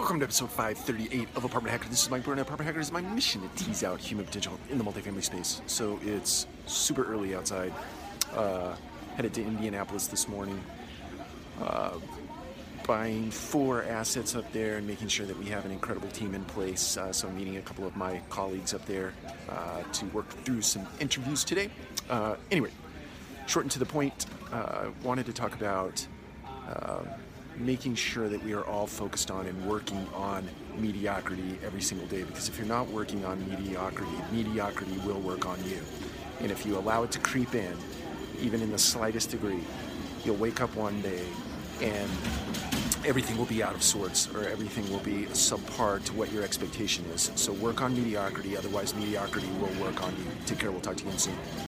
Welcome to episode 538 of Apartment Hacker. This is Mike Burnett. Apartment Hacker is my mission to tease out human potential in the multifamily space. So it's super early outside. Uh, headed to Indianapolis this morning. Uh, buying four assets up there and making sure that we have an incredible team in place. Uh, so I'm meeting a couple of my colleagues up there uh, to work through some interviews today. Uh, anyway, short and to the point, uh, wanted to talk about uh, making sure that we are all focused on and working on mediocrity every single day. Because if you're not working on mediocrity, mediocrity will work on you. And if you allow it to creep in, even in the slightest degree, you'll wake up one day and everything will be out of sorts or everything will be subpar to what your expectation is. So work on mediocrity, otherwise mediocrity will work on you. Take care, we'll talk to you again soon.